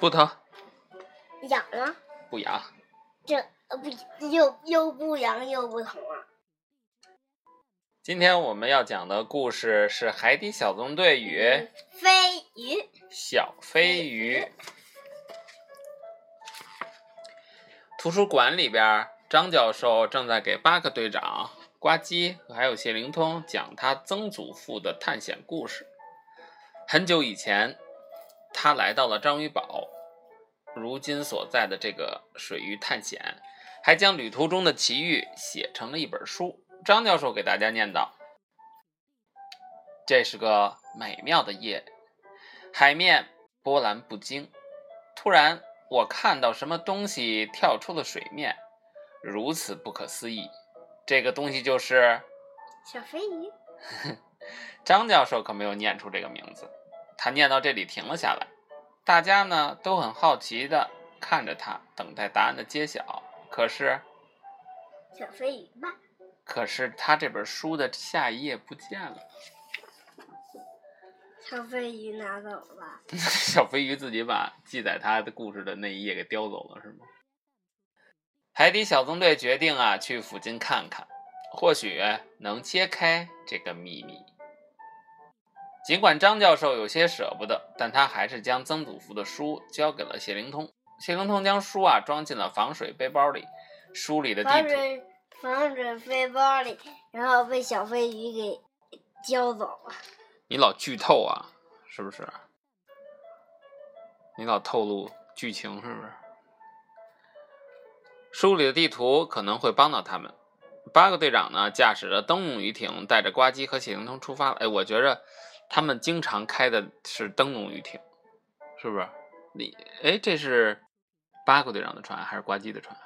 不疼，痒吗？不痒。这呃不又又不痒又不疼啊！今天我们要讲的故事是《海底小纵队与飞鱼》。小飞鱼。图书馆里边，张教授正在给巴克队长、呱唧还有谢灵通讲他曾祖父的探险故事。很久以前，他来到了章鱼堡，如今所在的这个水域探险，还将旅途中的奇遇写成了一本书。张教授给大家念道：“这是个美妙的夜，海面波澜不惊。突然，我看到什么东西跳出了水面，如此不可思议。这个东西就是小飞鱼。张教授可没有念出这个名字，他念到这里停了下来。大家呢都很好奇的看着他，等待答案的揭晓。可是，小飞鱼吧。可是他这本书的下一页不见了，小飞鱼拿走了。小飞鱼自己把记载他的故事的那一页给叼走了，是吗？海底小纵队决定啊，去附近看看，或许能揭开这个秘密。尽管张教授有些舍不得，但他还是将曾祖父的书交给了谢灵通。谢灵通将书啊装进了防水背包里，书里的地图。防水背包里，然后被小飞鱼给叼走了。你老剧透啊，是不是？你老透露剧情，是不是？书里的地图可能会帮到他们。八个队长呢，驾驶着灯笼鱼艇，带着呱唧和谢灵通出发了。哎，我觉着他们经常开的是灯笼鱼艇，是不是？你哎，这是八个队长的船还是呱唧的船？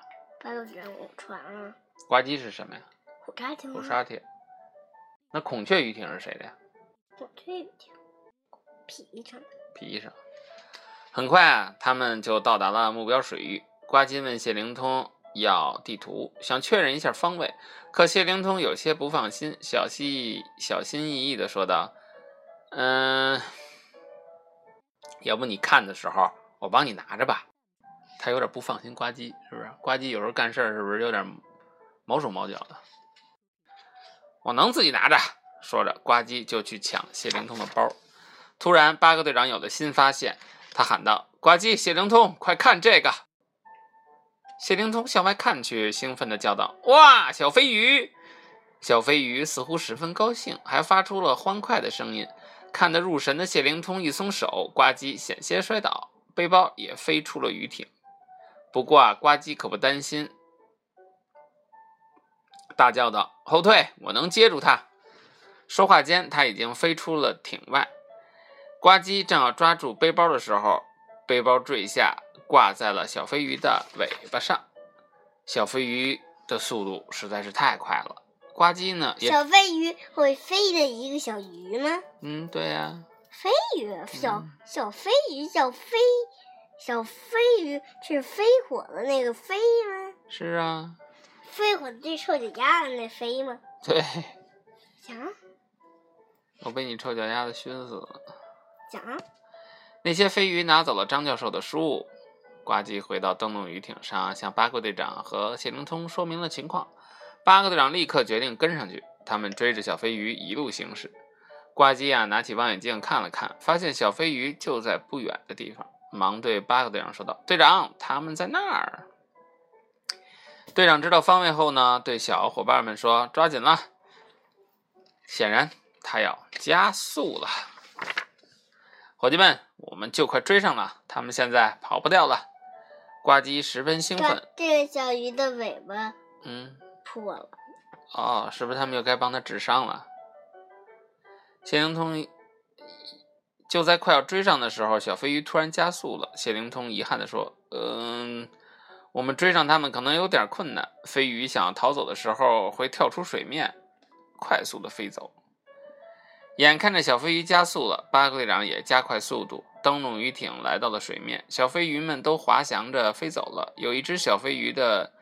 八个队长有船啊。呱唧是什么呀？虎鲨艇。虎鲨艇。那孔雀鱼艇是谁的呀？孔雀鱼艇。皮上。皮上。很快啊，他们就到达了目标水域。呱唧问谢灵通要地图，想确认一下方位。可谢灵通有些不放心，小心小心翼翼的说道：“嗯，要不你看的时候，我帮你拿着吧。”他有点不放心呱唧，是不是？呱唧有时候干事儿是不是有点？毛手毛脚的，我能自己拿着。说着，呱唧就去抢谢灵通的包。突然，八个队长有了新发现，他喊道：“呱唧，谢灵通，快看这个！”谢灵通向外看去，兴奋地叫道：“哇，小飞鱼！”小飞鱼似乎十分高兴，还发出了欢快的声音。看得入神的谢灵通一松手，呱唧险些摔倒，背包也飞出了鱼艇。不过啊，呱唧可不担心。大叫道：“后退！我能接住他。”说话间，他已经飞出了艇外。呱唧正要抓住背包的时候，背包坠下，挂在了小飞鱼的尾巴上。小飞鱼的速度实在是太快了。呱唧呢？小飞鱼会飞的一个小鱼吗？嗯，对呀。飞鱼，小小飞鱼叫飞，小飞鱼是飞火的那个飞吗？是啊。飞火的对臭脚丫子那飞吗？对。讲。我被你臭脚丫子熏死了。讲。那些飞鱼拿走了张教授的书。呱唧回到灯笼鱼艇上，向八个队长和谢灵通说明了情况。八个队长立刻决定跟上去。他们追着小飞鱼一路行驶。呱唧啊，拿起望远镜看了看，发现小飞鱼就在不远的地方，忙对八个队长说道：“队长，他们在那儿。”队长知道方位后呢，对小伙伴们说：“抓紧了！”显然他要加速了。伙计们，我们就快追上了，他们现在跑不掉了。呱唧十分兴奋。这个小鱼的尾巴，嗯，破了。哦，是不是他们又该帮他治伤了？谢灵通就在快要追上的时候，小飞鱼突然加速了。谢灵通遗憾地说：“嗯。”我们追上他们可能有点困难。飞鱼想要逃走的时候，会跳出水面，快速的飞走。眼看着小飞鱼加速了，八个队长也加快速度。灯笼鱼艇来到了水面，小飞鱼们都滑翔着飞走了。有一只小飞鱼的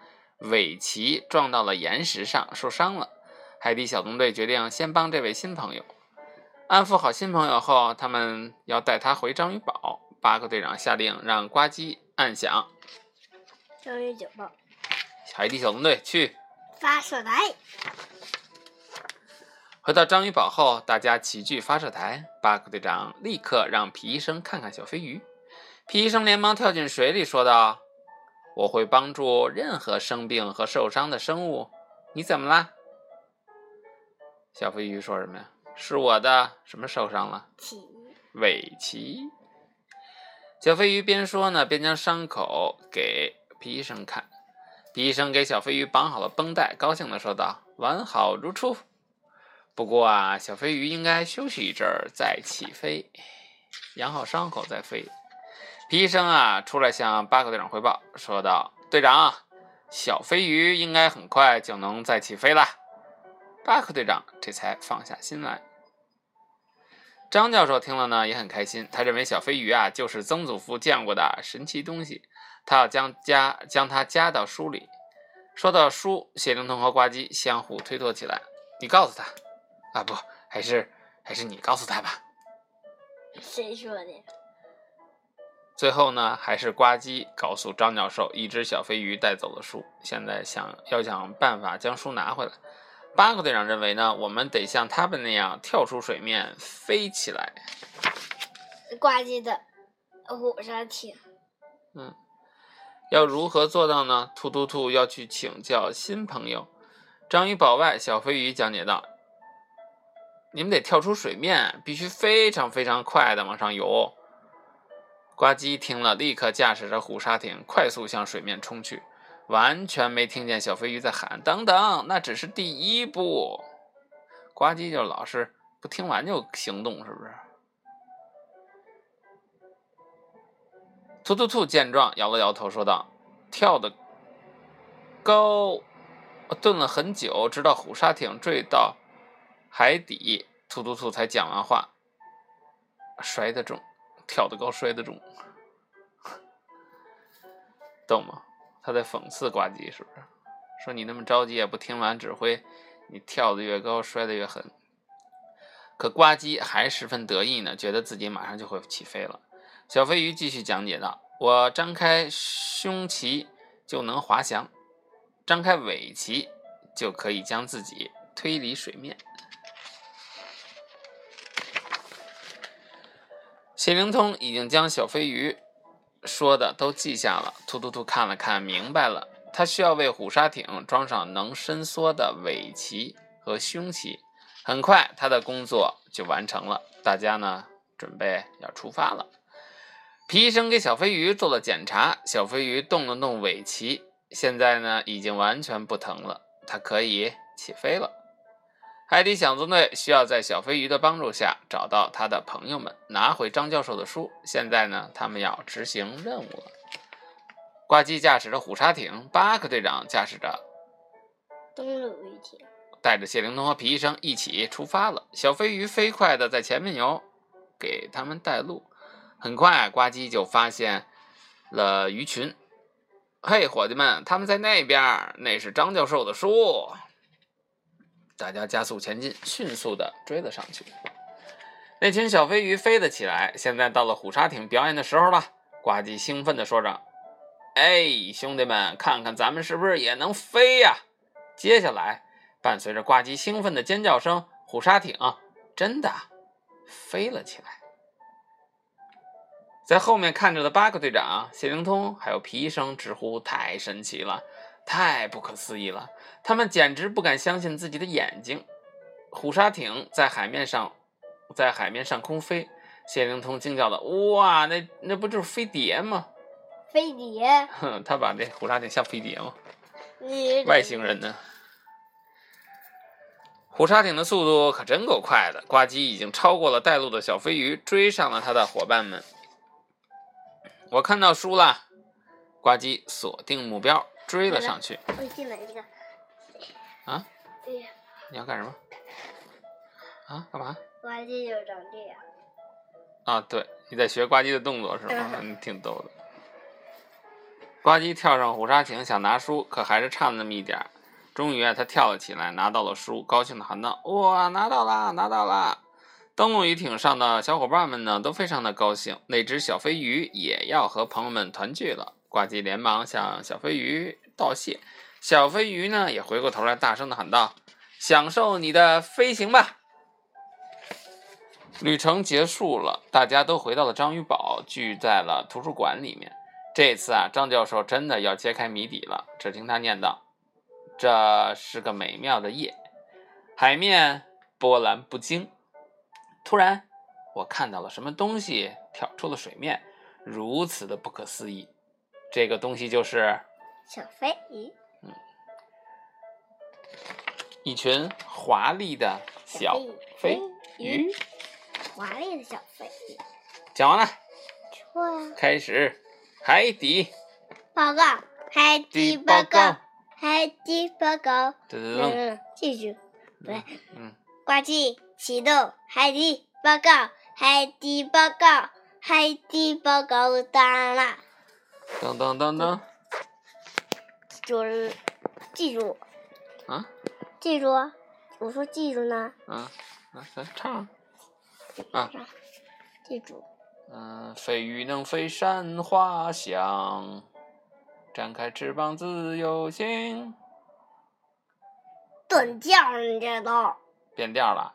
尾鳍撞到了岩石上，受伤了。海底小纵队决定先帮这位新朋友安抚好新朋友后，他们要带他回章鱼堡。巴克队长下令让呱唧按响。章鱼警报，海底小纵队去。发射台。回到章鱼堡后，大家齐聚发射台。巴克队长立刻让皮医生看看小飞鱼。皮医生连忙跳进水里，说道：“我会帮助任何生病和受伤的生物。你怎么了？”小飞鱼说什么呀？是我的什么受伤了？起。尾鳍。小飞鱼边说呢，边将伤口给皮医生看。皮医生给小飞鱼绑好了绷带，高兴地说道：“完好如初。不过啊，小飞鱼应该休息一阵儿再起飞，养好伤口再飞。”医生啊，出来向巴克队长汇报，说道：“队长，小飞鱼应该很快就能再起飞了。”巴克队长这才放下心来。张教授听了呢，也很开心。他认为小飞鱼啊，就是曾祖父见过的神奇东西。他要将加将它加到书里。说到书，谢灵通和呱唧相互推脱起来。你告诉他，啊不，还是还是你告诉他吧。谁说的？最后呢，还是呱唧告诉张教授，一只小飞鱼带走了书，现在想要想办法将书拿回来。巴克队长认为呢，我们得像他们那样跳出水面飞起来。呱唧的虎鲨艇。嗯，要如何做到呢？突突兔要去请教新朋友。章鱼堡外，小飞鱼讲解道：“你们得跳出水面，必须非常非常快的往上游。”呱唧听了，立刻驾驶着虎鲨艇快速向水面冲去。完全没听见小飞鱼在喊“等等”，那只是第一步。呱唧就老是不听完就行动，是不是？突突突见状，摇了摇头，说道：“跳的高，顿了很久，直到虎鲨艇坠到海底，突突突才讲完话。摔得重，跳得高，摔得重，懂吗？”他在讽刺呱唧，是不是？说你那么着急也不听完指挥，你跳得越高，摔得越狠。可呱唧还十分得意呢，觉得自己马上就会起飞了。小飞鱼继续讲解道：“我张开胸鳍就能滑翔，张开尾鳍就可以将自己推离水面。”谢灵通已经将小飞鱼。说的都记下了，突突突看了看，明白了。他需要为虎鲨艇装上能伸缩的尾鳍和胸鳍。很快，他的工作就完成了。大家呢，准备要出发了。皮医生给小飞鱼做了检查，小飞鱼动了动尾鳍，现在呢，已经完全不疼了，它可以起飞了。海底小纵队需要在小飞鱼的帮助下找到他的朋友们，拿回张教授的书。现在呢，他们要执行任务了。呱唧驾驶着虎鲨艇，巴克队长驾驶着登陆鱼艇，带着谢灵通和皮医生一起出发了。小飞鱼飞快地在前面游，给他们带路。很快，呱唧就发现了鱼群。嘿，伙计们，他们在那边，那是张教授的书。大家加速前进，迅速的追了上去。那群小飞鱼飞了起来。现在到了虎鲨艇表演的时候了。呱唧兴奋地说着：“哎，兄弟们，看看咱们是不是也能飞呀？”接下来，伴随着呱唧兴奋的尖叫声，虎鲨艇真的飞了起来。在后面看着的八个队长、谢灵通还有皮医生直呼太神奇了。太不可思议了！他们简直不敢相信自己的眼睛。虎鲨艇在海面上，在海面上空飞。谢灵通惊叫道：“哇，那那不就是飞碟吗？”飞碟？哼，他把这虎鲨艇像飞碟吗？你外星人呢？虎鲨艇的速度可真够快的，呱唧已经超过了带路的小飞鱼，追上了他的伙伴们。我看到书了，呱唧锁定目标。追了上去。我进来一个。啊？你要干什么？啊？干嘛？呱唧就长这样。啊，对，你在学呱唧的动作是吗？嗯，挺逗的。呱唧跳上虎鲨艇想拿书，可还是差了那么一点终于啊，他跳了起来，拿到了书，高兴的喊道：“哇，拿到啦，拿到啦！登陆鱼艇上的小伙伴们呢，都非常的高兴。那只小飞鱼也要和朋友们团聚了。呱唧连忙向小飞鱼道谢。小飞鱼呢，也回过头来大声的喊道：“享受你的飞行吧！”旅程结束了，大家都回到了章鱼堡，聚在了图书馆里面。这次啊，张教授真的要揭开谜底了。只听他念道：“这是个美妙的夜，海面波澜不惊。突然，我看到了什么东西跳出了水面，如此的不可思议。这个东西就是小飞鱼，一群华丽的小飞鱼。华丽的小飞鱼。讲完了，错呀。开始海底报告，海底报告，海底报告。噔噔噔，继续，不对，嗯，挂机启动海底报告，海底报告，海底报告，当然啦。噔噔噔噔，就是记住，啊？记住，我说记住呢，啊，那，咱唱。啊，记住，嗯，飞鱼能飞山花香，展开翅膀自由行。断调了，你这都。变调了。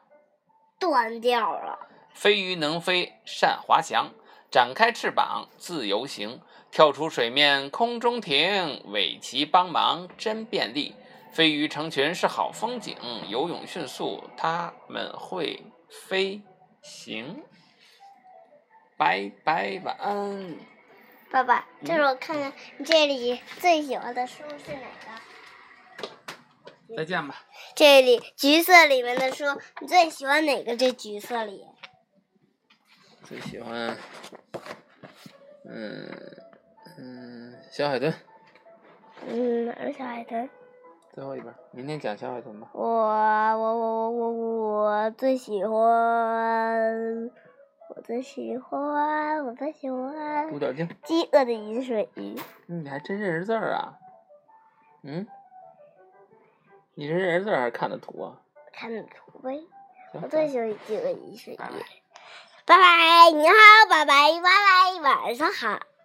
断调了。飞鱼能飞善滑翔，展开翅膀自由行，跳出水面空中停，尾鳍帮忙真便利。飞鱼成群是好风景，游泳迅速，它们会飞。行，拜拜，晚安。爸爸，这是我看看你这里最喜欢的书是哪个？再见吧。这里橘色里面的书，你最喜欢哪个？这橘色里？最喜欢，嗯嗯，小海豚。嗯，哪个小海豚？最后一本，明天讲小海豚吧。我我我我我我最喜欢，我最喜欢，我最喜欢。独角鲸。饥饿的饮水鱼。嗯，你还真认识字儿啊？嗯？你是认识字儿还是看的图啊？看的图呗。我最喜欢饥饿饮水鱼。拜拜，你好，拜拜，拜拜，晚上好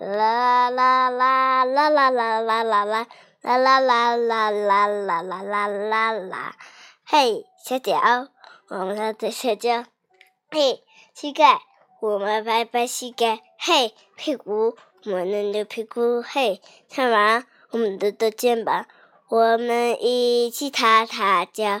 啦啦啦啦啦啦啦啦啦。啦啦啦啦啦啦啦啦啦啦！嘿，小脚，我们在睡觉。嘿，膝盖，我们拍拍膝盖。嘿，屁股，我们扭扭屁股。嘿，看完，我们抖抖肩膀。我们一起踏踏脚，